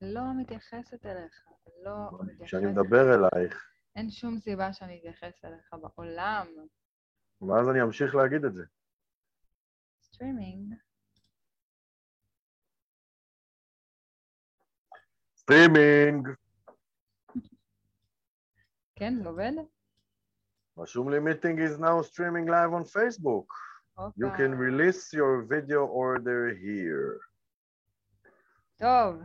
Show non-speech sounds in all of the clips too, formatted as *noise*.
לא מתייחסת אליך, לא מתייחסת. כשאני מדבר אלייך, אין שום סיבה שאני אתייחס אליך בעולם. ואז אני אמשיך להגיד את זה. סטרימינג. סטרימינג! *laughs* כן, זה עובד? רשום לי meeting is now streaming live on Facebook. You הופה. can release your video order here. טוב.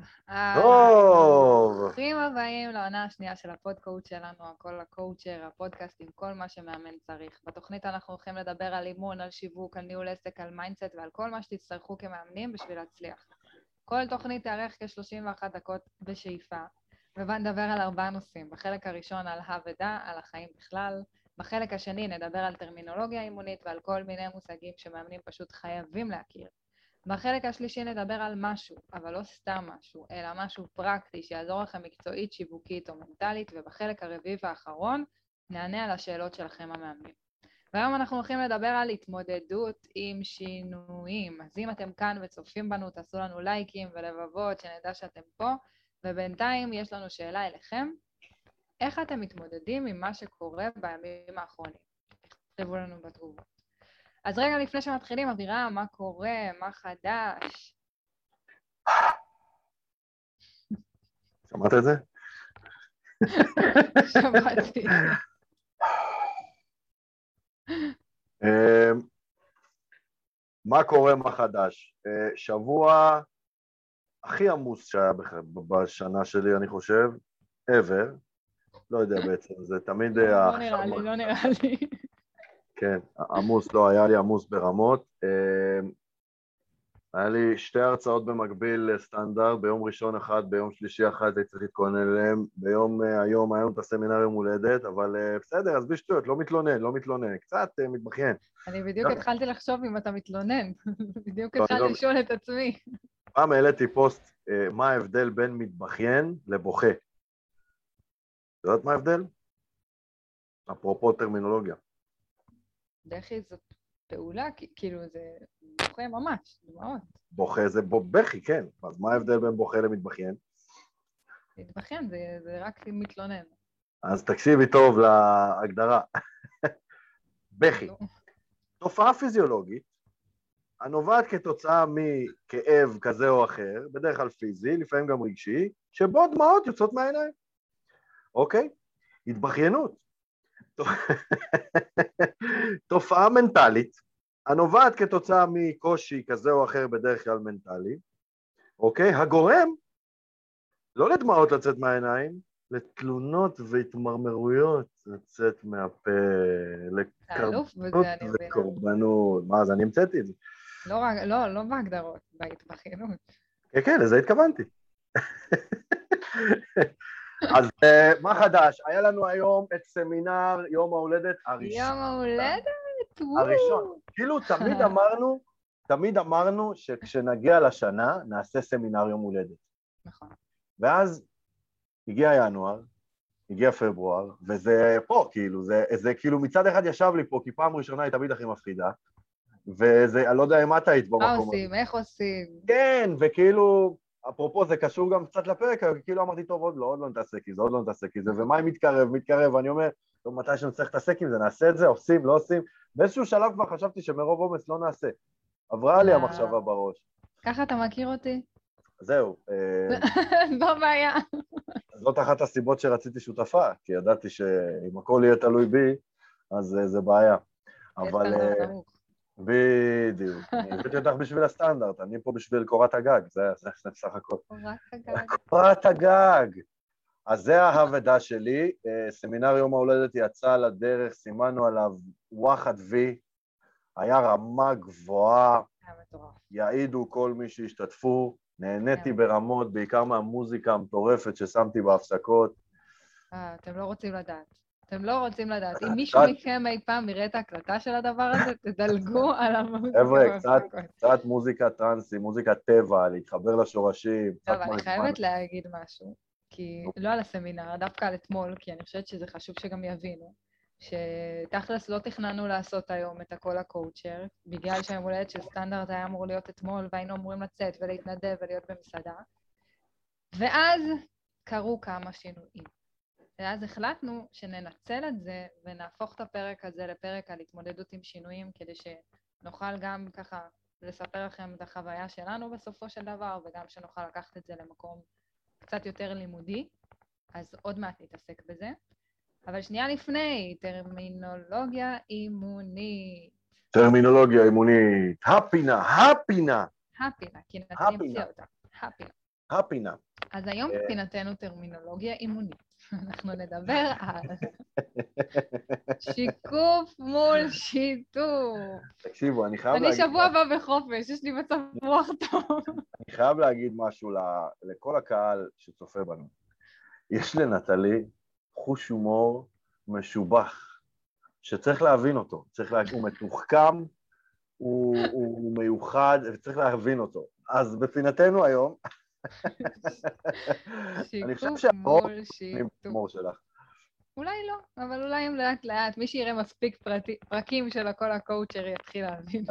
ברוכים הבאים לעונה השנייה של הפודקאסט שלנו, הכל הקואוצ'ר, הפודקאסט עם כל מה שמאמן צריך. בתוכנית אנחנו הולכים לדבר על אימון, על שיווק, על ניהול עסק, על mindset ועל כל מה שתצטרכו כמאמנים בשביל להצליח. כל תוכנית תארך כ-31 דקות בשאיפה, ובה נדבר על ארבעה נושאים. בחלק הראשון על העבודה, על החיים בכלל. בחלק השני נדבר על טרמינולוגיה אימונית ועל כל מיני מושגים שמאמנים פשוט חייבים להכיר. בחלק השלישי נדבר על משהו, אבל לא סתם משהו, אלא משהו פרקטי שיעזור לכם מקצועית, שיווקית או מנטלית, ובחלק הרביעי והאחרון נענה על השאלות שלכם המאמנים. והיום אנחנו הולכים לדבר על התמודדות עם שינויים. אז אם אתם כאן וצופים בנו, תעשו לנו לייקים ולבבות, שנדע שאתם פה, ובינתיים יש לנו שאלה אליכם. איך אתם מתמודדים עם מה שקורה בימים האחרונים? תכתבו לנו בתגובות. אז רגע לפני שמתחילים, אבירם, מה קורה? מה חדש? שמעת את זה? *laughs* שמעתי. אמ, מה קורה, מה חדש? אה, שבוע הכי עמוס שהיה בשנה שלי, אני חושב, ever. לא יודע *laughs* בעצם, זה תמיד... אה, לא נראה לי, לא נראה לי. כן, עמוס לא, היה לי עמוס ברמות. אמ, היה לי שתי הרצאות במקביל לסטנדרט, ביום ראשון אחד, ביום שלישי אחד הייתי צריך להתכונן אליהם, ביום אה, היום לנו את הסמינר יום הולדת, אבל אה, בסדר, עזבי שטויות, לא מתלונן, לא מתלונן, קצת אה, מתבכיין. אני בדיוק לא. התחלתי לחשוב אם אתה מתלונן. *laughs* בדיוק לא, התחלתי לא- לשאול את עצמי. פעם העליתי פוסט, אה, מה ההבדל בין מתבכיין לבוכה. את יודעת מה ההבדל? אפרופו טרמינולוגיה. בכי זאת פעולה, כאילו זה בוכה ממש, דמעות. בוכה זה בכי, כן. אז מה ההבדל בין בוכה למתבכיין? להתבכיין זה זה רק מתלונן. אז תקשיבי טוב להגדרה. בכי, לא. תופעה פיזיולוגית הנובעת כתוצאה מכאב כזה או אחר, בדרך כלל פיזי, לפעמים גם רגשי, שבו דמעות יוצאות מהעיניים, אוקיי? התבכיינות. *laughs* תופעה מנטלית הנובעת כתוצאה מקושי כזה או אחר, בדרך כלל מנטלי, אוקיי? הגורם לא לדמעות לצאת מהעיניים, לתלונות והתמרמרויות לצאת מהפה, לקרבנות. וקורבנות. מה, אז אני המצאתי את זה. לא רק, לא, לא בהגדרות, בהתבכיינות. כן, כן, לזה התכוונתי. אז אה, מה חדש? היה לנו היום את סמינר יום ההולדת הראשון. יום ההולדת! הראשון. כאילו, תמיד אמרנו, תמיד אמרנו שכשנגיע לשנה, נעשה סמינר יום הולדת. נכון. ואז הגיע ינואר, הגיע פברואר, וזה פה, כאילו, זה, זה כאילו מצד אחד ישב לי פה, כי פעם ראשונה היא תמיד הכי מפחידה, וזה, אני לא יודע אם את היית מה במקום הזה. עושים? איך עושים? כן, וכאילו, אפרופו, זה קשור גם קצת לפרק, כאילו אמרתי, טוב, עוד לא, עוד לא נתעסק עם זה, עוד לא נתעסק עם זה, ומה אם מתקרב, מתקרב, ואני אומר, טוב, מתי שנצטרך להתעסק עם זה, נעשה את זה, עושים, לא עושים. באיזשהו שלב כבר חשבתי שמרוב עומס לא נעשה. עברה לי אה. המחשבה בראש. ככה אתה מכיר אותי? זהו, אה, *laughs* לא בעיה. זאת אחת הסיבות שרציתי שותפה, כי ידעתי שאם הכל יהיה תלוי בי, אז אה, זה בעיה. אבל... בדיוק. אני הבאתי אותך בשביל הסטנדרט, אני פה בשביל קורת הגג, זה בסך הכל. רק הגג. קורת הגג. אז זה האבדה שלי, אה, סמינר יום ההולדת יצא לדרך, סימנו עליו וואחד וי, היה רמה גבוהה. יעידו כל מי שהשתתפו, נהניתי כן. ברמות, בעיקר מהמוזיקה המטורפת ששמתי בהפסקות. אה, אתם לא רוצים לדעת. אתם לא רוצים לדעת. אם מישהו מכם אי פעם יראה את ההקלטה של הדבר הזה, *laughs* תדלגו על המוזיקה. חבר'ה, קצת- מוזיקה טרנסי, מוזיקת טבע, להתחבר לשורשים, טוב, אני. חייבת להגיד משהו, כי לא על הסמינר, דווקא על אתמול, כי אני חושבת שזה חשוב שגם יבינו, שתכלס לא תכננו לעשות היום את הכל הקואוצ'ר, בגלל שהיום הולדת של סטנדרט היה אמור להיות אתמול, והיינו אמורים לצאת ולהתנדב ולהיות במסעדה. ואז קרו כמה שינויים. ואז החלטנו שננצל את זה ונהפוך את הפרק הזה לפרק על התמודדות עם שינויים, כדי שנוכל גם ככה לספר לכם את החוויה שלנו בסופו של דבר, וגם שנוכל לקחת את זה למקום קצת יותר לימודי, אז עוד מעט נתעסק בזה. אבל שנייה לפני, טרמינולוגיה אימונית. טרמינולוגיה אימונית, הפינה, הפינה. הפינה, כי המציא אותה. הפינה. הפינה. אז היום אה. פינתנו טרמינולוגיה אימונית. אנחנו נדבר על שיקוף מול שיתוף. תקשיבו, אני חייב אני להגיד... שבוע הבא בחופש, יש לי מצב רוח טוב. אני חייב להגיד משהו לכל הקהל שצופה בנו. יש לנטלי חוש הומור משובח, שצריך להבין אותו. צריך לה... הוא מתוחכם, הוא, הוא מיוחד, וצריך להבין אותו. אז בפינתנו היום, אני חושב שהרוב. בהומור שלך. אולי לא, אבל אולי אם לאט לאט, מי שיראה מספיק פרטי- פרקים של הכל הקואוצ'ר יתחיל להבין.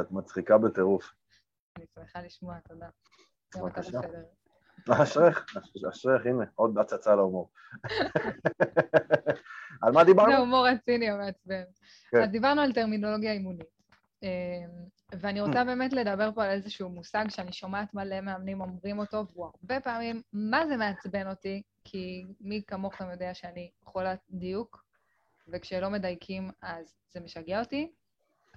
את מצחיקה בטירוף. אני שמחה לשמוע, תודה. בבקשה. בסדר. אשריך, אשריך, הנה, עוד הצצה להומור. על מה דיברנו? זה הומור הציני המעצבן. כן. אז דיברנו על טרמינולוגיה אימונית. ואני רוצה באמת לדבר פה על איזשהו מושג שאני שומעת מלא מאמנים אומרים אותו, והוא הרבה פעמים, מה זה מעצבן אותי? כי מי כמוכם יודע שאני חולת דיוק, וכשלא מדייקים אז זה משגע אותי,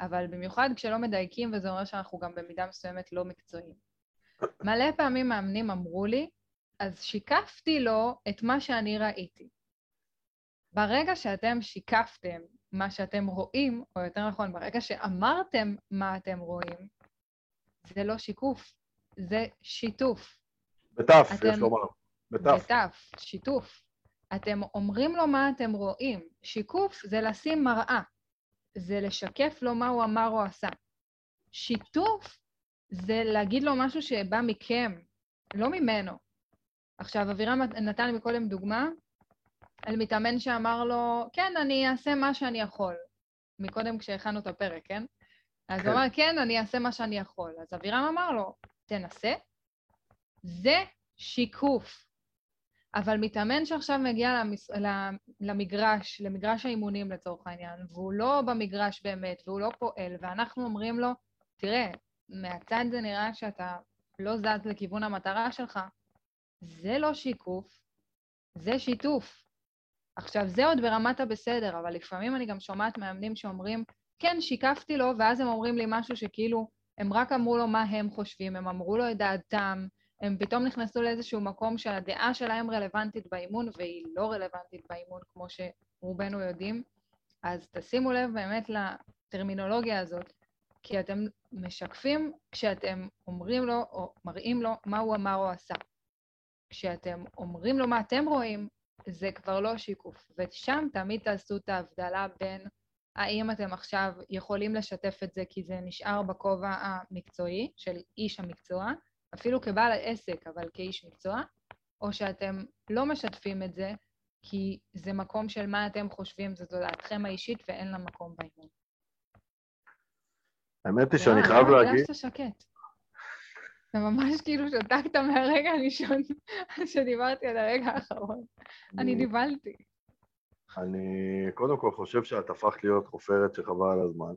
אבל במיוחד כשלא מדייקים, וזה אומר שאנחנו גם במידה מסוימת לא מקצועיים. מלא פעמים מאמנים אמרו לי, אז שיקפתי לו את מה שאני ראיתי. ברגע שאתם שיקפתם מה שאתם רואים, או יותר נכון, ברגע שאמרתם מה אתם רואים, זה לא שיקוף, זה שיתוף. בתף, אתם- יש לומר. בתף. בתף, שיתוף. אתם אומרים לו מה אתם רואים. שיקוף זה לשים מראה, זה לשקף לו מה הוא אמר או עשה. שיתוף זה להגיד לו משהו שבא מכם, לא ממנו. עכשיו, אבירם נתן לי מקודם דוגמה על מתאמן שאמר לו, כן, אני אעשה מה שאני יכול. מקודם כשהכנו את הפרק, כן? אז כן. הוא אמר, כן, אני אעשה מה שאני יכול. אז אבירם אמר לו, תנסה. זה שיקוף. אבל מתאמן שעכשיו מגיע למס... למגרש, למגרש האימונים לצורך העניין, והוא לא במגרש באמת, והוא לא פועל, ואנחנו אומרים לו, תראה, מהצד זה נראה שאתה לא זז לכיוון המטרה שלך, זה לא שיקוף, זה שיתוף. עכשיו, זה עוד ברמת הבסדר, אבל לפעמים אני גם שומעת מאמנים שאומרים, כן, שיקפתי לו, ואז הם אומרים לי משהו שכאילו, הם רק אמרו לו מה הם חושבים, הם אמרו לו את דעתם, הם פתאום נכנסו לאיזשהו מקום שהדעה שלהם רלוונטית באימון, והיא לא רלוונטית באימון, כמו שרובנו יודעים. אז תשימו לב באמת לטרמינולוגיה הזאת, כי אתם משקפים כשאתם אומרים לו או מראים לו מה הוא אמר או עשה. כשאתם אומרים לו מה אתם רואים, זה כבר לא שיקוף. ושם תמיד תעשו את ההבדלה בין האם אתם עכשיו יכולים לשתף את זה כי זה נשאר בכובע המקצועי של איש המקצוע, אפילו כבעל עסק, אבל כאיש מקצוע, או שאתם לא משתפים את זה כי זה מקום של מה אתם חושבים, זו דעתכם האישית ואין לה מקום באימון. האמת היא שאני חייב למה להגיד, הרגשת שקט? אתה ממש *laughs* כאילו שתקת מהרגע הראשון *laughs* שדיברתי על הרגע האחרון. אני נבהלתי. אני קודם כל חושב שאת הפכת להיות חופרת שחבל על הזמן.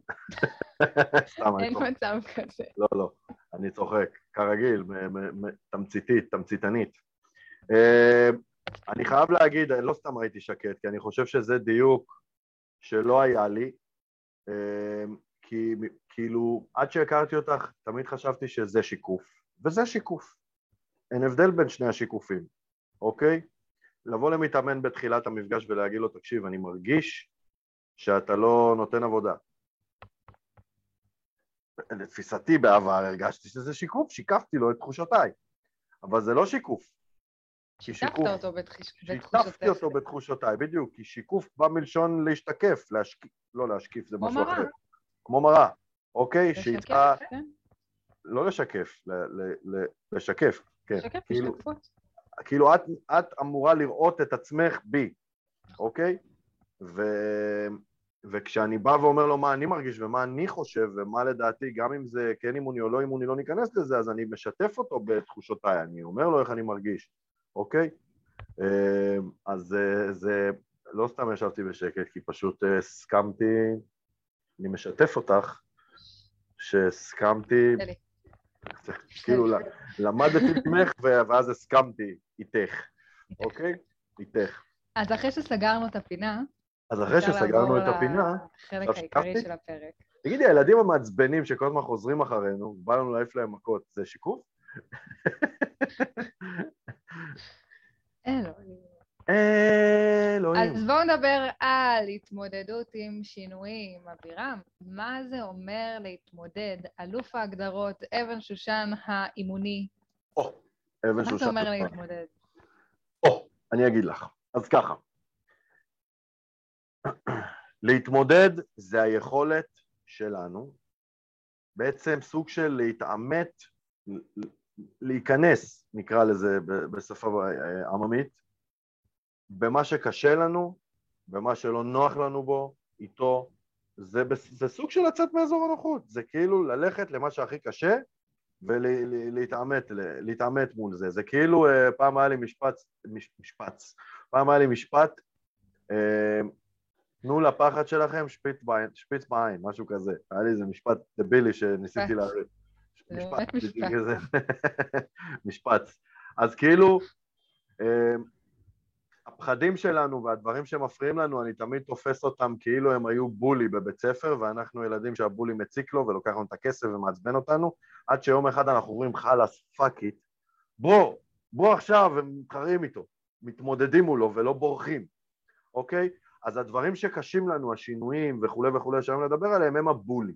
*laughs* סתם, אין. מצב כזה. לא, לא, אני צוחק. כרגיל, תמציתית, תמציתנית. אה, אני חייב להגיד, לא סתם הייתי שקט, כי אני חושב שזה דיוק שלא היה לי, אה, כי כאילו, עד שהכרתי אותך, תמיד חשבתי שזה שיקוף, וזה שיקוף. אין הבדל בין שני השיקופים, אוקיי? לבוא למתאמן בתחילת המפגש ולהגיד לו, תקשיב, אני מרגיש שאתה לא נותן עבודה. לתפיסתי בעבר הרגשתי שזה שיקוף, שיקפתי לו את תחושותיי, אבל זה לא שיקוף. שיתפת אותו בתחוש- שיתפתי. אותו בתחושותיי, בדיוק, כי שיקוף בא מלשון להשתקף, להשקיף, לא להשקיף, זה כמו משהו מראה. אחר. כמו מראה, אוקיי? לשקף, שאיתך, כן? לא לשקף, ל- ל- ל- לשקף, כן. לשקף כאילו, השתקפות. כאילו את, את אמורה לראות את עצמך בי, אוקיי? ו... וכשאני בא ואומר לו מה אני מרגיש ומה אני חושב ומה לדעתי, גם אם זה כן אימוני או לא אימוני, לא ניכנס לזה, אז אני משתף אותו בתחושותיי, אני אומר לו איך אני מרגיש. אוקיי? אה, אז זה, זה לא סתם ישבתי בשקט, כי פשוט הסכמתי, אני משתף אותך, שהסכמתי, כאילו למדתי ממך ואז הסכמתי איתך, אוקיי? איתך. אז אחרי שסגרנו את הפינה, אז אחרי שסגרנו את הפינה, החלק העיקרי של הפרק. תגידי, הילדים המעצבנים שכל הזמן חוזרים אחרינו, בא לנו להעיף להם מכות, זה שיקוף? אלוהים. אלוהים. אז בואו נדבר על התמודדות עם שינויים. אבירם, מה זה אומר להתמודד? אלוף ההגדרות, אבן שושן האימוני. או, אבן שושן. מה זה אומר להתמודד? או, אני אגיד לך. אז ככה. להתמודד זה היכולת שלנו, בעצם סוג של להתעמת, להיכנס, נקרא לזה בשפה עממית, במה שקשה לנו, במה שלא נוח לנו בו, איתו, זה, זה סוג של לצאת מאזור הנוחות, זה כאילו ללכת למה שהכי קשה ולהתעמת מול זה. זה כאילו, אה, פעם היה לי משפט, משפט, פעם היה לי משפט, אה, תנו לפחד שלכם שפיץ בעין, שפיץ בעין, משהו כזה. היה לי איזה משפט דבילי שניסיתי להרים. משפט, משפט. *laughs* משפט. אז כאילו, אה, הפחדים שלנו והדברים שמפריעים לנו, אני תמיד תופס אותם כאילו הם היו bully בבית ספר, ואנחנו ילדים שה bully מציק לו ולוקח לנו את הכסף ומעצבן אותנו, עד שיום אחד אנחנו אומרים חלאס, fuck it, בוא, בוא עכשיו, ומתחרים איתו, מתמודדים מולו ולא בורחים, אוקיי? אז הדברים שקשים לנו, השינויים וכולי וכולי, שהיום נדבר עליהם, הם ה bully.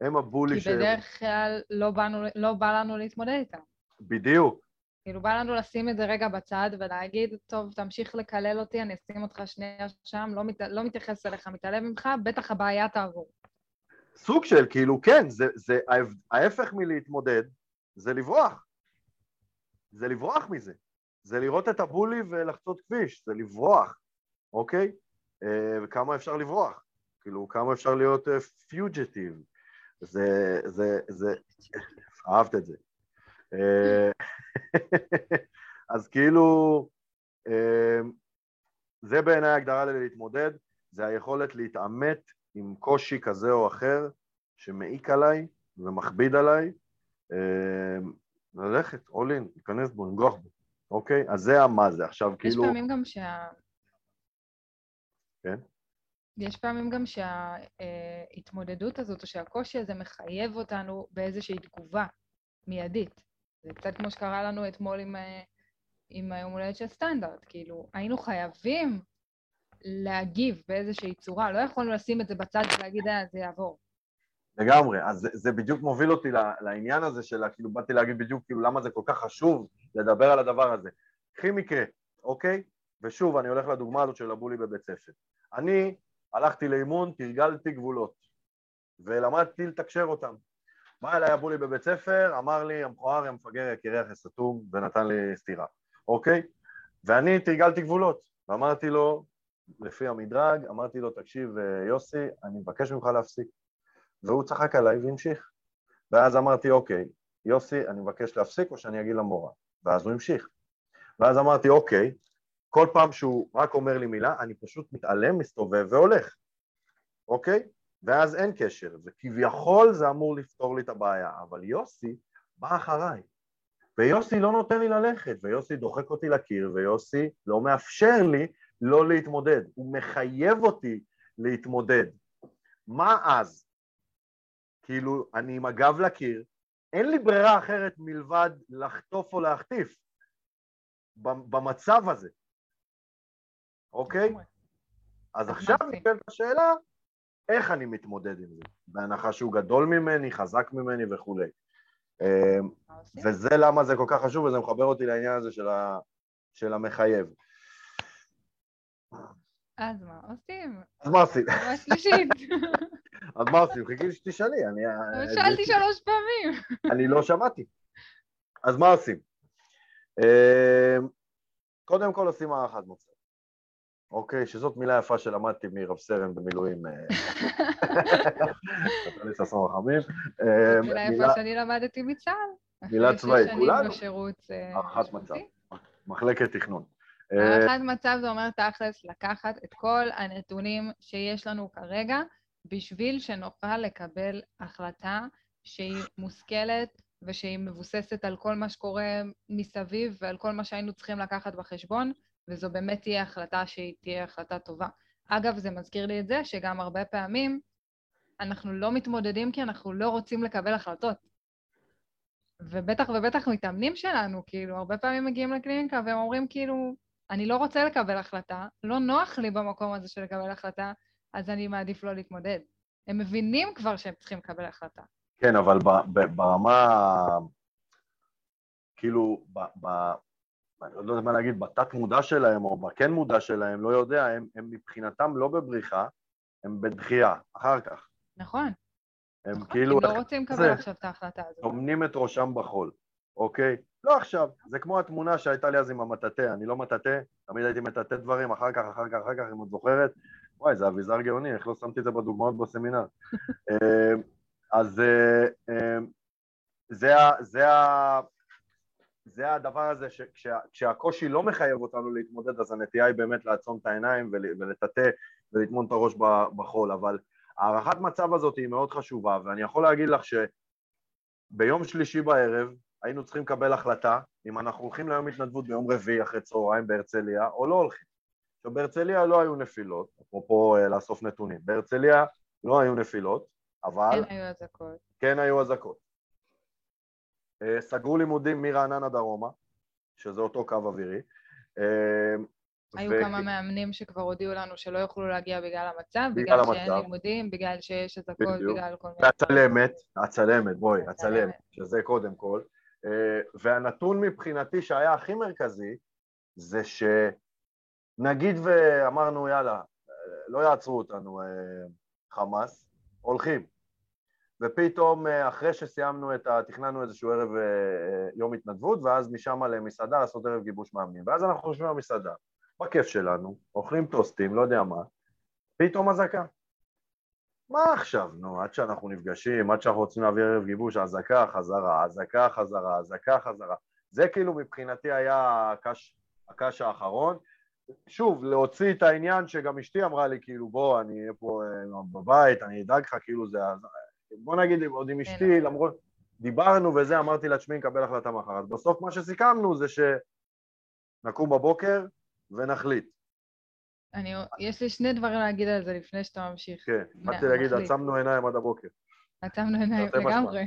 הם הבולי ש... כי בדרך כלל לא, באנו, לא בא לנו להתמודד איתם. בדיוק. כאילו בא לנו לשים את זה רגע בצד ולהגיד, טוב, תמשיך לקלל אותי, אני אשים אותך שנייה שם, לא, מת, לא מתייחס אליך, מתעלם ממך, בטח הבעיה תעבור. סוג של, כאילו, כן, זה, זה ההפך מלהתמודד, זה לברוח. זה לברוח מזה. זה לראות את הבולי ולחצות כביש, זה לברוח, אוקיי? אה, וכמה אפשר לברוח? כאילו, כמה אפשר להיות פיוג'טיב? אה, זה, זה, זה, אהבת את זה. אה, *laughs* אז כאילו, אמ, זה בעיניי הגדרה ללהתמודד, זה היכולת להתעמת עם קושי כזה או אחר שמעיק עליי ומכביד עליי, אמ, ללכת, all in, להיכנס בו, לנגוח בו, אוקיי? אז זה המה זה. עכשיו, כאילו... יש פעמים גם שה... כן? יש פעמים גם שההתמודדות הזאת, או שהקושי הזה מחייב אותנו באיזושהי תגובה מיידית. זה קצת כמו שקרה לנו אתמול עם, אה, עם היום הולדת של סטנדרט, כאילו, היינו חייבים להגיב באיזושהי צורה, לא יכולנו לשים את זה בצד ולהגיד, אה, זה יעבור. לגמרי, אז זה, זה בדיוק מוביל אותי לעניין הזה של, כאילו, באתי להגיד בדיוק, כאילו, למה זה כל כך חשוב לדבר על הדבר הזה. קחי מקרה, אוקיי? ושוב, אני הולך לדוגמה הזאת של הבולי בבית ספר. אני הלכתי לאימון, תרגלתי גבולות, ולמדתי לתקשר אותם. בא אליי הבולי בבית ספר, אמר לי, המכוער, המפגר, יקירח, הסתום, ונתן לי סטירה, אוקיי? ואני תרגלתי גבולות, ואמרתי לו, לפי המדרג, אמרתי לו, תקשיב, אה, יוסי, אני מבקש ממך להפסיק. והוא צחק עליי והמשיך. ואז אמרתי, אוקיי, יוסי, אני מבקש להפסיק או שאני אגיד למורה? ואז הוא המשיך. ואז אמרתי, אוקיי, כל פעם שהוא רק אומר לי מילה, אני פשוט מתעלם, מסתובב והולך, אוקיי? ואז אין קשר, וכביכול זה אמור לפתור לי את הבעיה, אבל יוסי בא אחריי, ויוסי לא נותן לי ללכת, ויוסי דוחק אותי לקיר, ויוסי לא מאפשר לי לא להתמודד, הוא מחייב אותי להתמודד. מה אז? כאילו, אני עם הגב לקיר, אין לי ברירה אחרת מלבד לחטוף או להחטיף במצב הזה, אוקיי? אז עכשיו נשאלת השאלה, איך אני מתמודד עם זה, בהנחה שהוא גדול ממני, חזק ממני וכולי. אמ, וזה למה זה כל כך חשוב, וזה מחבר אותי לעניין הזה של, ה... של המחייב. אז מה עושים? אז מה עושים? מה שלישית. *laughs* אז מה עושים? חיכי שתשאלי. אני... שאלתי שלוש פעמים. אני לא שמעתי. אז מה עושים? אמ, קודם כל עושים הערכת מוצא. אוקיי, שזאת מילה יפה שלמדתי מרב סרן במילואים. אה, נתן ששון רחמים. אה, מילה יפה שאני למדתי מצה"ל. מילה צבאית, כולנו. בשירות... אה, הערכת מצב. מחלקת תכנון. הערכת מצב זה אומר תכלס לקחת את כל הנתונים שיש לנו כרגע בשביל שנוכל לקבל החלטה שהיא מושכלת ושהיא מבוססת על כל מה שקורה מסביב ועל כל מה שהיינו צריכים לקחת בחשבון, וזו באמת תהיה החלטה שהיא תהיה החלטה טובה. אגב, זה מזכיר לי את זה שגם הרבה פעמים אנחנו לא מתמודדים כי אנחנו לא רוצים לקבל החלטות. ובטח ובטח מתאמנים שלנו, כאילו, הרבה פעמים מגיעים לקליניקה והם אומרים כאילו, אני לא רוצה לקבל החלטה, לא נוח לי במקום הזה של לקבל החלטה, אז אני מעדיף לא להתמודד. הם מבינים כבר שהם צריכים לקבל החלטה. כן, אבל ברמה, כאילו, אני לא יודע מה להגיד, בתת מודע שלהם או בכן מודע שלהם, לא יודע, הם, הם מבחינתם לא בבריחה, הם בדחייה, אחר כך. נכון. הם נכון, כאילו... הם לא רוצים לקבל עכשיו את ההחלטה הזאת. טומנים את ראשם בחול, אוקיי? לא עכשיו, זה כמו התמונה שהייתה לי אז עם המטאטא, אני לא מטאטא, תמיד הייתי מטאטא דברים, אחר כך, אחר כך, אחר כך, אם את זוכרת, וואי, זה אביזר גאוני, איך לא שמתי את זה בדוגמאות בסמינר. *laughs* אה, אז אה, אה, זה, זה, זה הדבר הזה שכשהקושי לא מחייב אותנו להתמודד, אז הנטייה היא באמת לעצום את העיניים ולטאטא ולטמון את הראש בחול, אבל הערכת מצב הזאת היא מאוד חשובה, ואני יכול להגיד לך שביום שלישי בערב היינו צריכים לקבל החלטה אם אנחנו הולכים ליום התנדבות ביום רביעי אחרי צהריים בהרצליה או לא הולכים. עכשיו בהרצליה לא היו נפילות, אפרופו אה, לאסוף נתונים, בהרצליה לא היו נפילות, אבל... כן היו אזעקות. כן היו אזעקות. אה, סגרו לימודים מרעננה דרומה, שזה אותו קו אווירי. אה, היו ו... כמה מאמנים שכבר הודיעו לנו שלא יוכלו להגיע בגלל המצב, בגלל, בגלל שאין לימודים, בגלל שיש אזעקות, בגלל כל מיני... והצלמת, הצלמת, בואי, הצלמת, שזה קודם כל. אה, והנתון מבחינתי שהיה הכי מרכזי, זה שנגיד ואמרנו, יאללה, לא יעצרו אותנו חמאס, הולכים. ופתאום אה, אחרי שסיימנו את ה... תכננו איזשהו ערב אה, אה, יום התנדבות, ואז משם למסעדה לעשות ערב גיבוש מאמנים. ואז אנחנו יושבים במסעדה, בכיף שלנו, אוכלים טוסטים, לא יודע מה, פתאום אזעקה. מה עכשיו, נו, עד שאנחנו נפגשים, עד שאנחנו רוצים להביא ערב גיבוש, אזעקה, חזרה, אזעקה, חזרה, אזעקה, חזרה. זה כאילו מבחינתי היה הקש, הקש האחרון. שוב, להוציא את העניין שגם אשתי אמרה לי, כאילו, בוא, אני אהיה פה בבית, אני אדאג לך, כאילו זה... בוא נגיד, עוד עם אשתי, כן. למרות, דיברנו וזה, אמרתי לה, תשמעי, נקבל החלטה מחר. אז בסוף מה שסיכמנו זה שנקום בבוקר ונחליט. אני, יש לי שני דברים להגיד על זה לפני שאתה ממשיך. כן, באתי להגיד, עצמנו עיניים עד הבוקר. עצמנו עיניים לגמרי.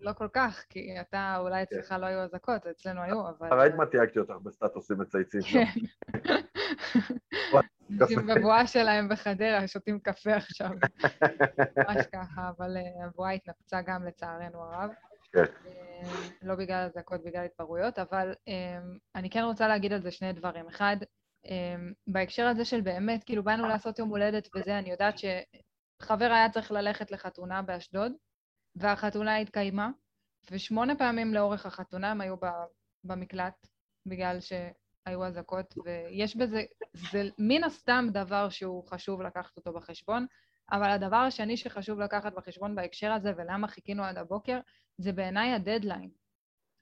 לא כל כך, כי אתה, אולי כן. אצלך לא היו אזעקות, אצלנו היו, אבל... ראית מה תייגתי אותך בסטטוסים מצייצים. כן. אנשים בבואה שלהם בחדרה, שותים קפה עכשיו. ממש ככה, אבל אה, הבואה התנפצה גם לצערנו הרב. כן. אה, לא בגלל אזעקות, בגלל התפרעויות, אבל אה, אני כן רוצה להגיד על זה שני דברים. אחד, בהקשר הזה של באמת, כאילו באנו לעשות יום הולדת וזה, אני יודעת שחבר היה צריך ללכת לחתונה באשדוד, והחתונה התקיימה, ושמונה פעמים לאורך החתונה הם היו במקלט, בגלל ש... היו אזעקות, ויש בזה, זה מן הסתם דבר שהוא חשוב לקחת אותו בחשבון, אבל הדבר השני שחשוב לקחת בחשבון בהקשר הזה, ולמה חיכינו עד הבוקר, זה בעיניי הדדליין.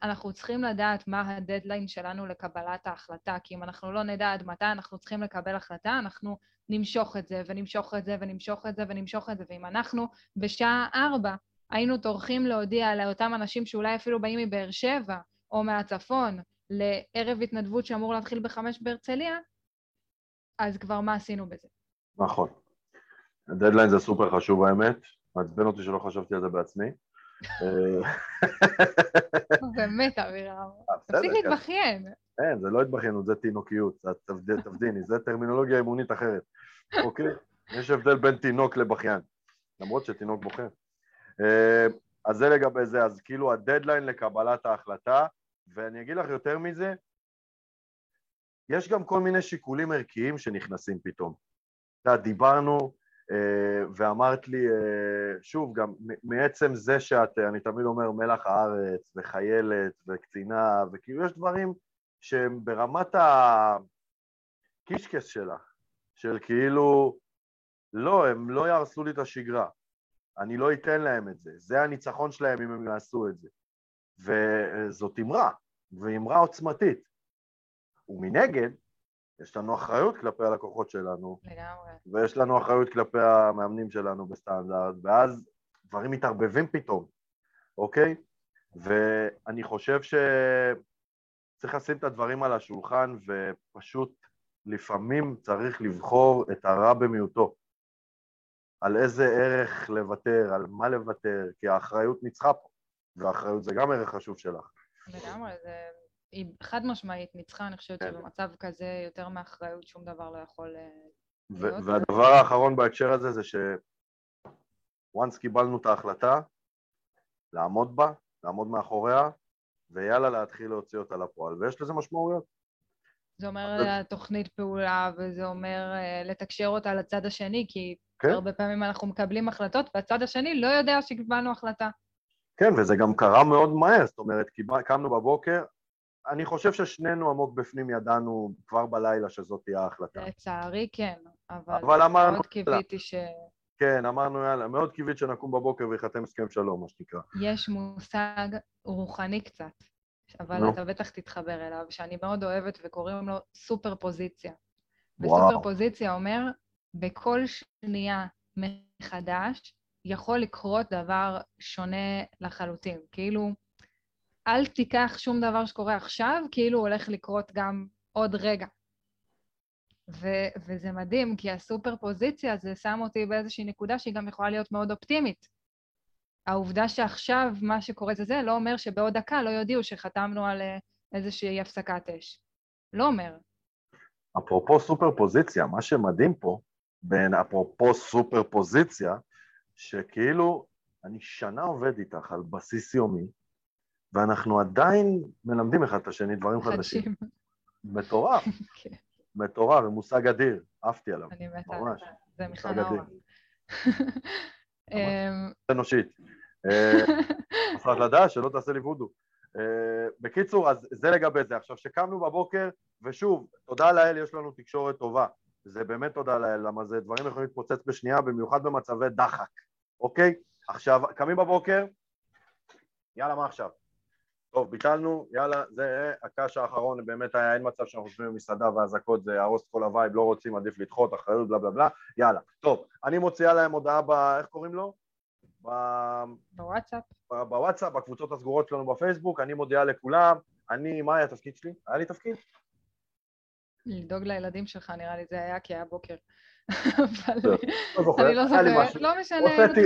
אנחנו צריכים לדעת מה הדדליין שלנו לקבלת ההחלטה, כי אם אנחנו לא נדע עד מתי אנחנו צריכים לקבל החלטה, אנחנו נמשוך את זה, ונמשוך את זה, ונמשוך את זה, ונמשוך את זה, ואם אנחנו בשעה ארבע היינו טורחים להודיע לאותם אנשים שאולי אפילו באים מבאר שבע, או מהצפון, לערב התנדבות שאמור להתחיל בחמש בהרצליה, אז כבר מה עשינו בזה? נכון. הדדליין זה סופר חשוב האמת, מעצבן אותי שלא חשבתי על זה בעצמי. *laughs* באמת, אבירם. אה, תפסיק להתבכיין. אין, זה לא התבכיינות, זה תינוקיות, תבדיני, זה טרמינולוגיה אימונית אחרת. אוקיי? יש הבדל בין תינוק לבכיין, למרות שתינוק בוכה. אה, אז זה לגבי זה, אז כאילו הדדליין לקבלת ההחלטה ואני אגיד לך יותר מזה, יש גם כל מיני שיקולים ערכיים שנכנסים פתאום. אתה יודע, דיברנו אה, ואמרת לי, אה, שוב, גם מעצם זה שאת, אני תמיד אומר, מלח הארץ וחיילת וקצינה, וכאילו יש דברים שהם ברמת הקישקס שלך, של כאילו, לא, הם לא יהרסו לי את השגרה, אני לא אתן להם את זה, זה הניצחון שלהם אם הם יעשו את זה. וזאת אמרה, ואמרה עוצמתית. ומנגד, יש לנו אחריות כלפי הלקוחות שלנו, לגמרי. ויש לנו אחריות כלפי המאמנים שלנו בסטנדרט, ואז דברים מתערבבים פתאום, אוקיי? ואני חושב שצריך לשים את הדברים על השולחן, ופשוט לפעמים צריך לבחור את הרע במיעוטו. על איזה ערך לוותר, על מה לוותר, כי האחריות ניצחה פה, והאחריות זה גם ערך חשוב שלך. לגמרי, זה... היא חד משמעית ניצחה, אני חושבת כן. שבמצב כזה יותר מאחריות שום דבר לא יכול אה, להיות. והדבר האחרון בהקשר הזה זה ש... once קיבלנו את ההחלטה, לעמוד בה, לעמוד מאחוריה, ויאללה להתחיל להוציא אותה לפועל, ויש לזה משמעויות. זה אומר אה, תוכנית פעולה, וזה אומר אה, לתקשר אותה לצד השני, כי כן. הרבה פעמים אנחנו מקבלים החלטות, והצד השני לא יודע שקיבלנו החלטה. כן, וזה גם קרה מאוד מהר, זאת אומרת, קמנו בבוקר, אני חושב ששנינו עמוק בפנים ידענו כבר בלילה שזאת תהיה ההחלטה. לצערי כן, אבל, אבל אמרנו, מאוד קיוויתי שיש כן, אמרנו יאללה, מאוד קיווית שנקום בבוקר וייחתם הסכם שלום, מה שנקרא. מושג רוחני קצת, אבל נו. אתה בטח תתחבר אליו, שאני מאוד אוהבת וקוראים לו סופר פוזיציה. וסופר פוזיציה אומר, בכל שנייה מחדש יכול לקרות דבר שונה לחלוטין. כאילו, אל תיקח שום דבר שקורה עכשיו, כאילו הולך לקרות גם עוד רגע. ו- וזה מדהים, כי הסופר פוזיציה זה שם אותי באיזושהי נקודה שהיא גם יכולה להיות מאוד אופטימית. העובדה שעכשיו מה שקורה זה זה, לא אומר שבעוד דקה לא יודיעו שחתמנו על אה, איזושהי הפסקת אש. לא אומר. אפרופו סופר פוזיציה, מה שמדהים פה, בין אפרופו סופר פוזיציה, שכאילו אני שנה עובד איתך על בסיס יומי, ואנחנו עדיין מלמדים אחד את השני דברים חדשים. מטורף, *laughs* כן, מטורף, ומושג אדיר, עפתי עליו, אני מתה על ממש. זה. *laughs* זה מיכל מושג אדיר. נאורה. אמ, אנושית. אה, *laughs* צריך לדעת שלא תעשה לי וודו. אה, בקיצור, אז זה לגבי זה. עכשיו, שקמנו בבוקר, ושוב, תודה לאל, יש לנו תקשורת טובה. זה באמת תודה לאל, למה זה דברים יכולים להתפוצץ בשנייה, במיוחד במצבי דחק, אוקיי? עכשיו, קמים בבוקר, יאללה, מה עכשיו? טוב, ביטלנו, יאללה, זה הקש האחרון, באמת היה, אין מצב שאנחנו יושבים במסעדה והאזעקות זה יהרוס את כל ה vibe, לא רוצים, עדיף לדחות, אחריות, בלה בלה בלה, יאללה. טוב, אני מוציאה להם הודעה ב... איך קוראים לו? ב... בוואטסאפ. בוואטסאפ, בקבוצות הסגורות שלנו בפייסבוק, אני מודיעה לכולם, אני, מה היה התפקיד שלי? היה לי תפקיד? לדאוג לילדים שלך, נראה לי זה היה כי היה בוקר. אבל לא אני לא זוכרת. לא משנה,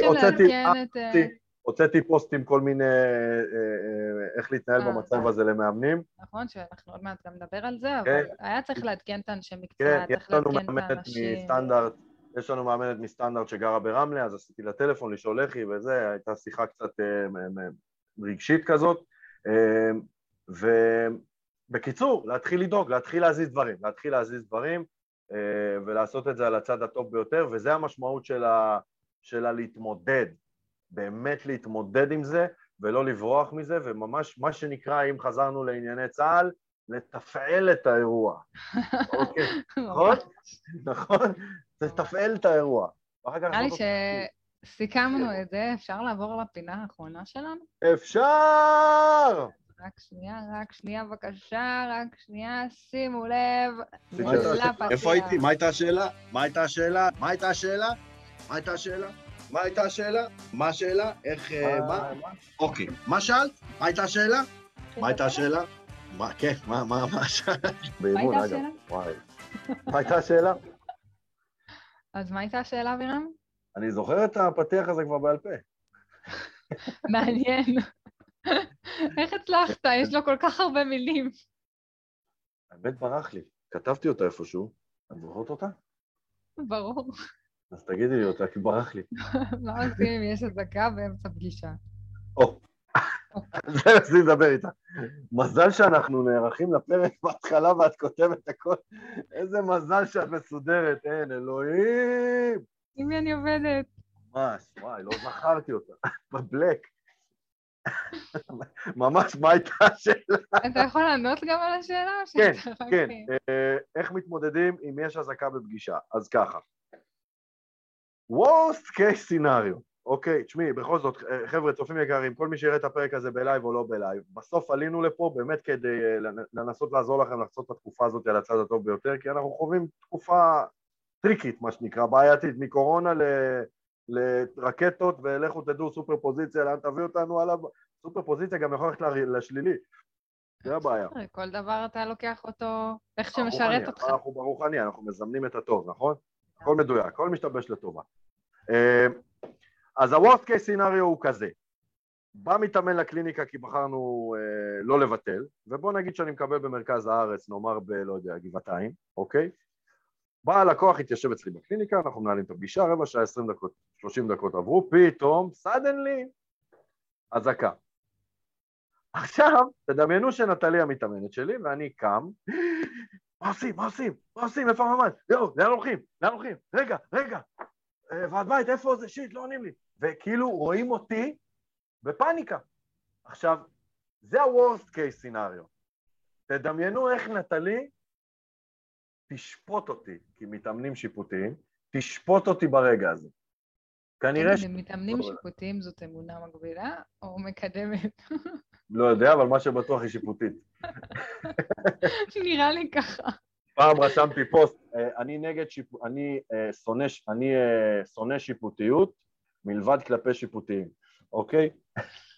הוצאתי- לעדכן את... אה, הוצאתי- פוסטים כל מיני, אה, אה, איך להתנהל במצב. הזה למאמנים. נכון שאנחנו עוד מעט גם נדבר על זה, אבל כן. היה צריך לעדכן את האנשי מקצוע, כן, צריך יש לנו לעדכן את מאמנת האנשים. מסטנדרט, יש לנו מאמנת מסטנדרט שגרה ברמלה, אז עשיתי לה טלפון לשאול איך היא וזה, הייתה שיחה קצת רגשית כזאת. ובקיצור, להתחיל לדאוג, להתחיל להזיז דברים, להתחיל להזיז דברים ולעשות את זה על הצד הטוב ביותר, וזה המשמעות של, הלהתמודד, באמת להתמודד עם זה ולא לברוח מזה, וממש מה שנקרא, אם חזרנו לענייני צה"ל, לתפעל את האירוע. *laughs* אוקיי, נכון? נכון? לתפעל את האירוע. נראה לי שסיכמנו את זה, אפשר לעבור לפינה האחרונה שלנו? אפשר! רק שנייה, רק שנייה בבקשה, רק שנייה, שימו לב. השאלה? איפה הייתי? מה הייתה השאלה? מה הייתה השאלה? מה הייתה השאלה? מה הייתה השאלה? מה הייתה השאלה? מה השאלה? איך... אה, מה? אוקיי. מה שאלת? מה הייתה השאלה? מה הייתה השאלה? מה, כן, מה, מה, מה שאלת? באימון, הייתה אגב. השאלה? וואי. מה הייתה השאלה? אז מה הייתה השאלה, אבירם? אני זוכר את הפתיח הזה כבר בעל פה. מעניין. *laughs* איך הצלחת? יש לו כל כך הרבה מילים. האמת ברח לי. כתבתי אותה איפשהו. את זוכרת אותה? ברור. אז תגידי לי אותה, כי ברח לי. *laughs* מה עושים אם יש אזעקה באמצע פגישה? או, על *laughs* זה רציתי לדבר איתה. מזל שאנחנו נערכים לפרק בהתחלה ואת כותבת הכל. איזה מזל שאת מסודרת, אין, אלוהים! עם מי אני עובדת? ממש, וואי, לא זכרתי אותה. בבלק. *laughs* ממש, מה הייתה השאלה? אתה יכול לענות גם על השאלה? כן, כן. אה, איך מתמודדים אם יש אזעקה בפגישה? אז ככה. worst case scenario. אוקיי, תשמעי, בכל זאת, חבר'ה, צופים יקרים, כל מי שיראה את הפרק הזה בלייב או לא בלייב, בסוף עלינו לפה באמת כדי לנסות לעזור לכם לחצות את התקופה הזאת על הצד הטוב ביותר, כי אנחנו חווים תקופה טריקית, מה שנקרא, בעייתית, מקורונה ל... לרקטות ולכו תדעו סופר פוזיציה, לאן תביא אותנו עליו, סופר פוזיציה גם יכול ללכת לשלילי, זה הבעיה. כל דבר אתה לוקח אותו איך שמשרת אותך. אנחנו ברוחני, אנחנו מזמנים את הטוב, נכון? הכל מדויק, הכל משתבש לטובה. אה, אז ה-Worst case scenario הוא כזה, בא מתאמן לקליניקה כי בחרנו אה, לא לבטל, ובוא נגיד שאני מקבל במרכז הארץ, נאמר ב... לא יודע, גבעתיים, אוקיי? בא הלקוח, התיישב אצלי בקליניקה, אנחנו מנהלים את הפגישה, רבע שעה, עשרים דקות, שלושים דקות עברו, פתאום, סדנלי, אזעקה. עכשיו, תדמיינו שנטלי המתאמנת שלי, ואני קם, מה עושים, מה עושים, מה עושים, איפה הממ"ד, יואו, לאן הולכים, לאן הולכים, רגע, רגע, אה, ועד בית, איפה זה, שיט, לא עונים לי. וכאילו רואים אותי בפאניקה. עכשיו, זה ה-Worst case scenario. תדמיינו איך נטלי תשפוט אותי כמתאמנים שיפוטיים, תשפוט אותי ברגע הזה. כנראה ש... מתאמנים שיפוטיים זאת אמונה מגבילה או מקדמת? לא יודע, אבל מה שבטוח היא שיפוטית. *laughs* נראה לי ככה. פעם רשמתי פוסט, אה, אני נגד שיפוט... אני אה, שונא, אני אה, שונא שיפוטיות מלבד כלפי שיפוטיים, אוקיי?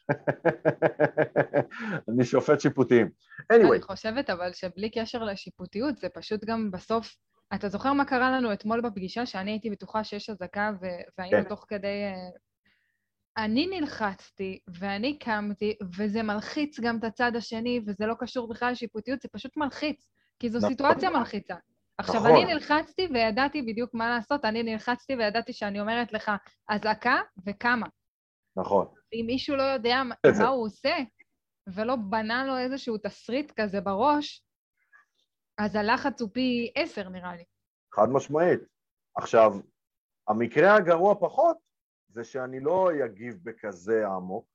*laughs* אני שופט שיפוטיים. anyway. אני חושבת אבל שבלי קשר לשיפוטיות, זה פשוט גם בסוף... אתה זוכר מה קרה לנו אתמול בפגישה, שאני הייתי בטוחה שיש אזעקה והיינו כן. תוך כדי... אני נלחצתי, ואני קמתי, וזה מלחיץ גם את הצד השני, וזה לא קשור בכלל לשיפוטיות, זה פשוט מלחיץ. כי זו נכון. סיטואציה מלחיצה. עכשיו, נכון. אני נלחצתי וידעתי בדיוק מה לעשות, אני נלחצתי וידעתי שאני אומרת לך אזעקה וכמה. נכון. אם מישהו לא יודע מה הוא עושה, ולא בנה לו איזשהו תסריט כזה בראש, אז הלחץ הוא פי עשר נראה לי. חד משמעית. עכשיו, המקרה הגרוע פחות זה שאני לא אגיב בכזה עמוק,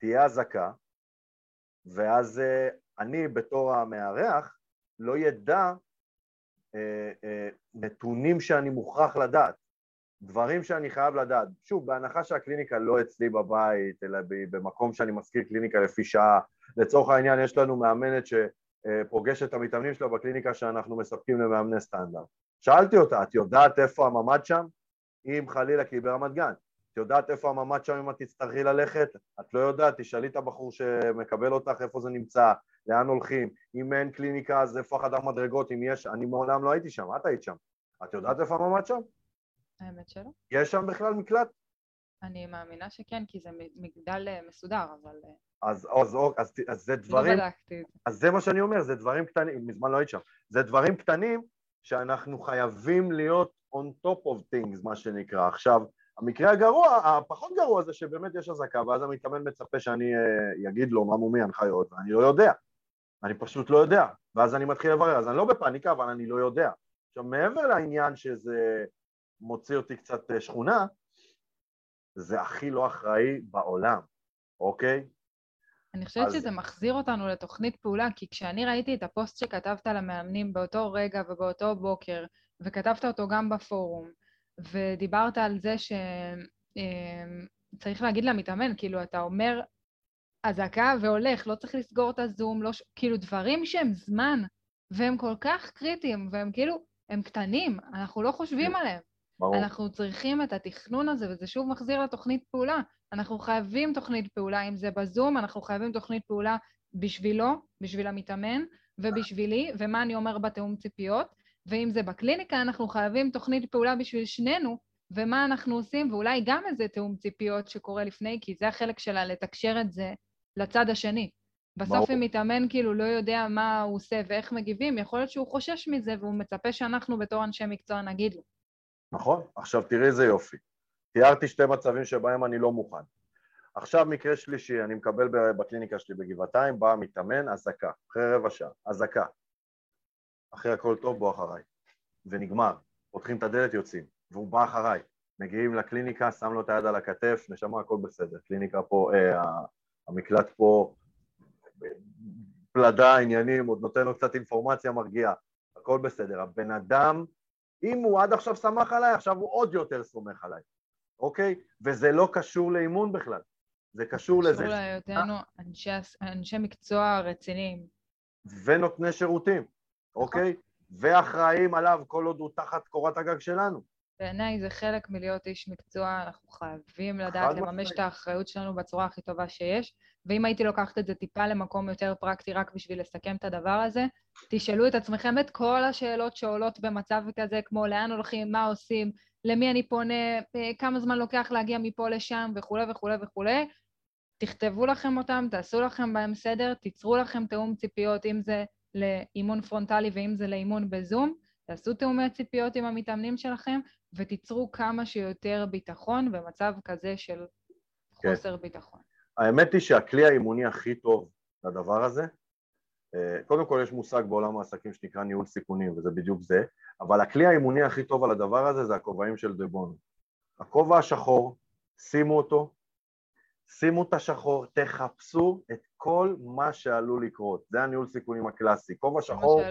תהיה אזעקה, ואז uh, אני בתור המארח לא ידע אה, אה, נתונים שאני מוכרח לדעת, דברים שאני חייב לדעת. שוב, בהנחה שהקליניקה לא אצלי בבית, אלא במקום שאני מזכיר קליניקה לפי שעה, לצורך העניין יש לנו מאמנת שפוגשת את המתאמנים שלה בקליניקה שאנחנו מספקים למאמני סטנדרט. שאלתי אותה, את יודעת איפה הממ"ד שם? אם חלילה, כי היא ברמת גן. את יודעת איפה הממ"ד שם אם את תצטרכי ללכת? את לא יודעת, תשאלי את הבחור שמקבל אותך איפה זה נמצא, לאן הולכים, אם אין קליניקה אז איפה החדר מדרגות, אם יש, אני מעולם לא הייתי שם, את היית שם. את יודעת איפה הממ"ד שם? האמת שלא. יש שם בכלל מקלט? אני מאמינה שכן, כי זה מגדל אה, מסודר, אבל... אה, אז, אז, אז, אז, זה לא דברים... לא בדקתי. אז זה מה שאני אומר, זה דברים קטנים, מזמן לא היית שם. זה דברים קטנים שאנחנו חייבים להיות on top of things, מה שנקרא. עכשיו, המקרה הגרוע, הפחות גרוע זה שבאמת יש אזעקה, ואז המתאמן מצפה שאני אגיד אה, לו מה מומי הנחיות, ואני לא יודע. אני פשוט לא יודע, ואז אני מתחיל לברר, אז אני לא בפאניקה, אבל אני לא יודע. עכשיו, מעבר לעניין שזה מוציא אותי קצת אה, שכונה, זה הכי לא אחראי בעולם, אוקיי? אני חושבת אז... שזה מחזיר אותנו לתוכנית פעולה, כי כשאני ראיתי את הפוסט שכתבת למאמנים באותו רגע ובאותו בוקר, וכתבת אותו גם בפורום, ודיברת על זה שצריך אמ, להגיד למתאמן, כאילו, אתה אומר אזעקה והולך, לא צריך לסגור את הזום, לא... כאילו, דברים שהם זמן, והם כל כך קריטיים, והם כאילו, הם קטנים, אנחנו לא חושבים עליהם. ברור. אנחנו צריכים את התכנון הזה, וזה שוב מחזיר לתוכנית פעולה. אנחנו חייבים תוכנית פעולה, אם זה בזום, אנחנו חייבים תוכנית פעולה בשבילו, בשביל המתאמן, ובשבילי, ומה אני אומר בתיאום ציפיות, ואם זה בקליניקה, אנחנו חייבים תוכנית פעולה בשביל שנינו, ומה אנחנו עושים, ואולי גם איזה תיאום ציפיות שקורה לפני, כי זה החלק שלה לתקשר את זה לצד השני. בסוף אם מתאמן כאילו לא יודע מה הוא עושה ואיך מגיבים, יכול להיות שהוא חושש מזה והוא מצפה שאנחנו בתור אנשי מקצוע נגיד לו. נכון. עכשיו תראי איזה יופי. תיארתי שתי מצבים שבהם אני לא מוכן. עכשיו מקרה שלישי, אני מקבל בקליניקה שלי בגבעתיים, בא מתאמן, אזעקה, אחרי רבע שעה, אזעקה. אחרי הכל טוב, בוא אחריי. ונגמר. פותחים את הדלת, יוצאים. והוא בא אחריי. מגיעים לקליניקה, שם לו את היד על הכתף, נשמה, הכל בסדר. קליניקה פה, אה, המקלט פה, פלדה, עניינים, עוד נותן לו קצת אינפורמציה מרגיעה. הכל בסדר. הבן אדם, אם הוא עד עכשיו סמך עליי, עכשיו הוא עוד יותר סומך עליי. אוקיי? וזה לא קשור לאימון בכלל, זה קשור לזה. קשור להיותנו אנשי, אנשי מקצוע רציניים. ונותני שירותים, אוקיי? ואחראים עליו כל עוד הוא תחת קורת הגג שלנו. בעיניי זה חלק מלהיות איש מקצוע, אנחנו חייבים לדעת לממש. את האחריות שלנו בצורה הכי טובה שיש, ואם הייתי לוקחת את זה טיפה למקום יותר פרקטי רק בשביל לסכם את הדבר הזה, תשאלו את עצמכם את כל השאלות שעולות במצב כזה, כמו לאן הולכים, מה עושים, למי אני פונה, אה, כמה זמן לוקח להגיע מפה לשם וכולי וכולי וכולי. תכתבו לכם אותם, תעשו לכם בהם סדר, תיצרו לכם תיאום ציפיות, אם זה לאימון פרונטלי ואם זה לאימון בזום, תעשו תיאומי ציפיות עם המתאמנים שלכם, ותיצרו כמה שיותר ביטחון במצב כזה של כן. חוסר ביטחון. האמת היא שהכלי האימוני הכי טוב לדבר הזה, אה, קודם כל יש מושג בעולם העסקים שנקרא ניהול סיכונים, וזה בדיוק זה, אבל הכלי האימוני הכי טוב על הדבר הזה זה הכובעים של דבון. הכובע השחור, שימו אותו, שימו את השחור, תחפשו את כל מה שעלול לקרות. זה הניהול סיכונים הקלאסי. כובע שחור.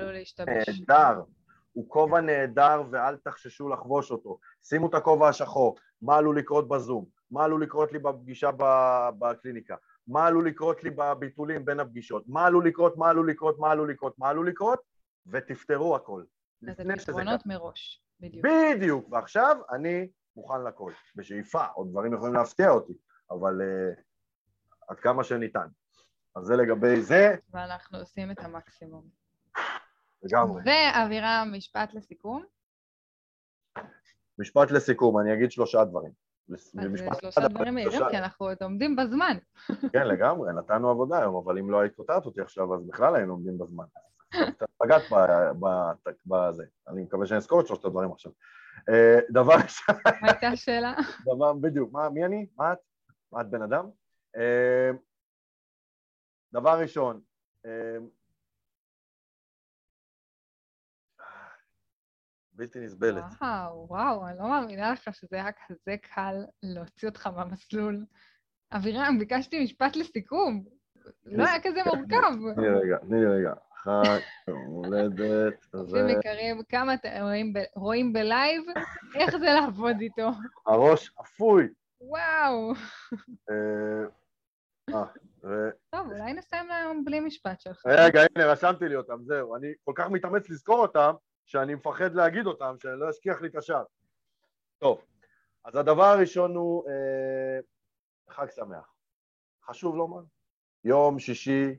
נהדר, הוא כובע נהדר ואל תחששו לחבוש אותו. שימו את הכובע השחור, מה עלול לקרות בזום, מה עלול לקרות לי בפגישה בקליניקה, מה עלול לקרות לי בביטולים בין הפגישות, מה עלול לקרות, מה עלול לקרות, מה עלול לקרות, מה עלול לקרות, ותפתרו הכל. אז הפתרונות מראש, בדיוק. בדיוק, ועכשיו אני מוכן לכל, בשאיפה, עוד דברים יכולים להפתיע אותי, אבל uh, עד כמה שניתן. אז זה לגבי זה, ואנחנו עושים את המקסימום. לגמרי. ואבירם, משפט לסיכום. משפט לסיכום, אני אגיד שלושה דברים. אה, שלושה דברים מהירים, כי אנחנו עוד עומדים בזמן. *laughs* כן, לגמרי, נתנו עבודה היום, אבל אם לא היית קוטעת אותי עכשיו, אז בכלל היינו עומדים בזמן. פגעת בזה. אני מקווה שאני אזכור את שלושת הדברים עכשיו. אה, דבר ראשון, מה הייתה השאלה? דבר, בדיוק, מה, מי אני? מה את? מה את בן אדם? אה, דבר ראשון, בלתי נסבלת. וואו, וואו, אני לא מאמינה לך שזה היה כזה קל להוציא אותך מהמסלול. אבירם, ביקשתי משפט לסיכום. לא היה כזה מורכב. תני לי רגע, תני לי רגע. חג, יום הולדת, זה... יקרים, כמה אתם רואים בלייב, איך זה לעבוד איתו. הראש אפוי. וואו. אה, אה, טוב, אולי נסיים היום בלי משפט שלך. רגע, הנה, רשמתי לי אותם, זהו. אני כל כך מתאמץ לזכור אותם, שאני מפחד להגיד אותם, שאני לא אשכיח לי את השאר. טוב, אז הדבר הראשון הוא אה, חג שמח. חשוב לומר. יום שישי,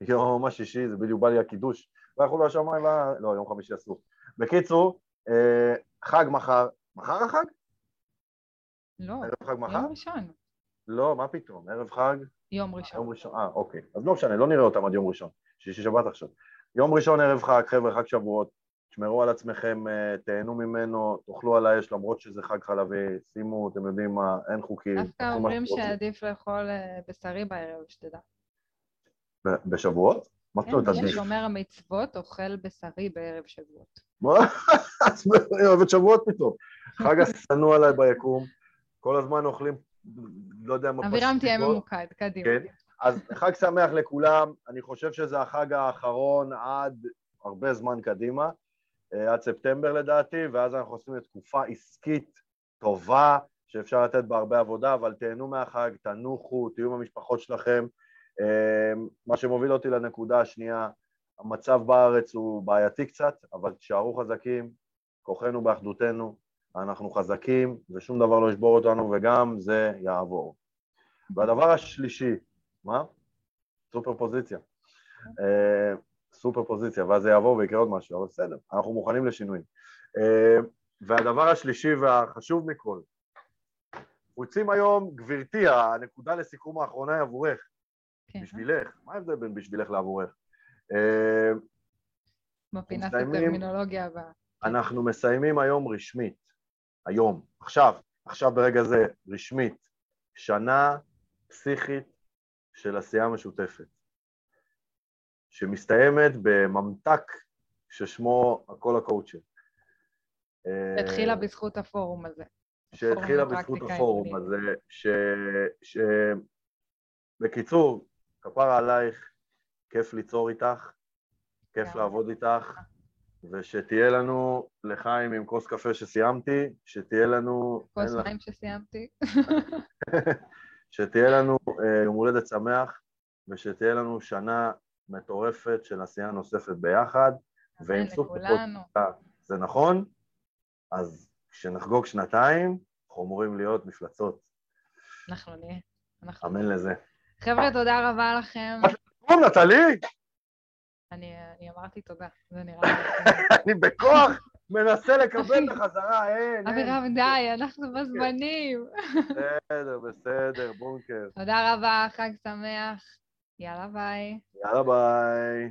יום השישי, זה בדיוק בא לי הקידוש. לא יכולו השמיים, וה- לא, יום חמישי אסור. בקיצור, אה, חג מחר. מחר החג? לא, ערב חג מחר? יום ראשון. לא, מה פתאום, ערב חג? יום ראשון. יום ראשון, אה, אוקיי. אז לא משנה, לא נראה אותם עד יום ראשון. שישי שבת עכשיו. יום ראשון ערב חג, חבר'ה, חג שבועות. תשמרו על עצמכם, אה, תהנו ממנו, תאכלו על האש למרות שזה חג חלבי, שימו, אתם יודעים מה, אין חוקים. דווקא אומרים. שעדיף לאכול אה, בשרי בערב, שתדע. בשבועות? מה זאת כן, אומרת עדיף? ששומר המצוות אוכל בשרי בערב שבועות. מה? *laughs* את אוהבת שבועות פתאום. חג השנוא עליי ביקום, כל הזמן אוכלים, לא יודע מה... אבירם תהיה. ממוקד, קדימה. כן. אז חג שמח לכולם, אני חושב שזה החג האחרון עד הרבה זמן קדימה, עד ספטמבר לדעתי, ואז אנחנו עושים לתקופה עסקית טובה, שאפשר לתת בה הרבה עבודה, אבל תהנו מהחג, תנוחו, תהיו עם המשפחות שלכם. אה, מה שמוביל אותי לנקודה השנייה, המצב בארץ הוא בעייתי קצת, אבל תשארו חזקים, כוחנו באחדותנו, אנחנו חזקים ושום דבר לא ישבור אותנו וגם זה יעבור. והדבר השלישי, מה? סופר פוזיציה. סופר פוזיציה, ואז זה יעבור ויקרה עוד משהו, אבל בסדר, אנחנו מוכנים לשינויים. אה, והדבר השלישי והחשוב מכל, רוצים היום, גברתי, הנקודה לסיכום האחרונה היא עבורך, כן, בשבילך, מה ההבדל בין בשבילך לעבורך? אה, בפינת. הטרמינולוגיה הבאה. אנחנו מסיימים היום רשמית, היום, עכשיו, עכשיו ברגע זה, רשמית, שנה פסיכית של עשייה משותפת, שמסתיימת בממתק ששמו הכל הקואוצ'ר. התחילה בזכות הפורום הזה. שהתחילה בזכות הפורום. הזה, ש... ש... בקיצור, כפרה עלייך, כיף ליצור איתך, כיף. לעבוד איתך, ושתהיה לנו, לחיים עם כוס קפה שסיימתי, שתהיה לנו... כוס מים שסיימתי. *laughs* שתהיה לנו אה, יום הולדת שמח, ושתהיה לנו שנה מטורפת של עשייה נוספת ביחד. ואם סוף לכולנו. זה נכון, אז כשנחגוג שנתיים, אנחנו אמורים להיות מפלצות. אנחנו נהיה. אמן לזה. חבר'ה, תודה רבה לכם. נכון, נטלי? אני אמרתי תודה, זה נראה לי. *laughs* אני בכוח מנסה *laughs* לקבל את החזרה, אין, אין. אבירם, די, אנחנו בזמנים. בסדר, בסדר, בונקר. תודה רבה, חג שמח. יאללה ביי. יאללה ביי.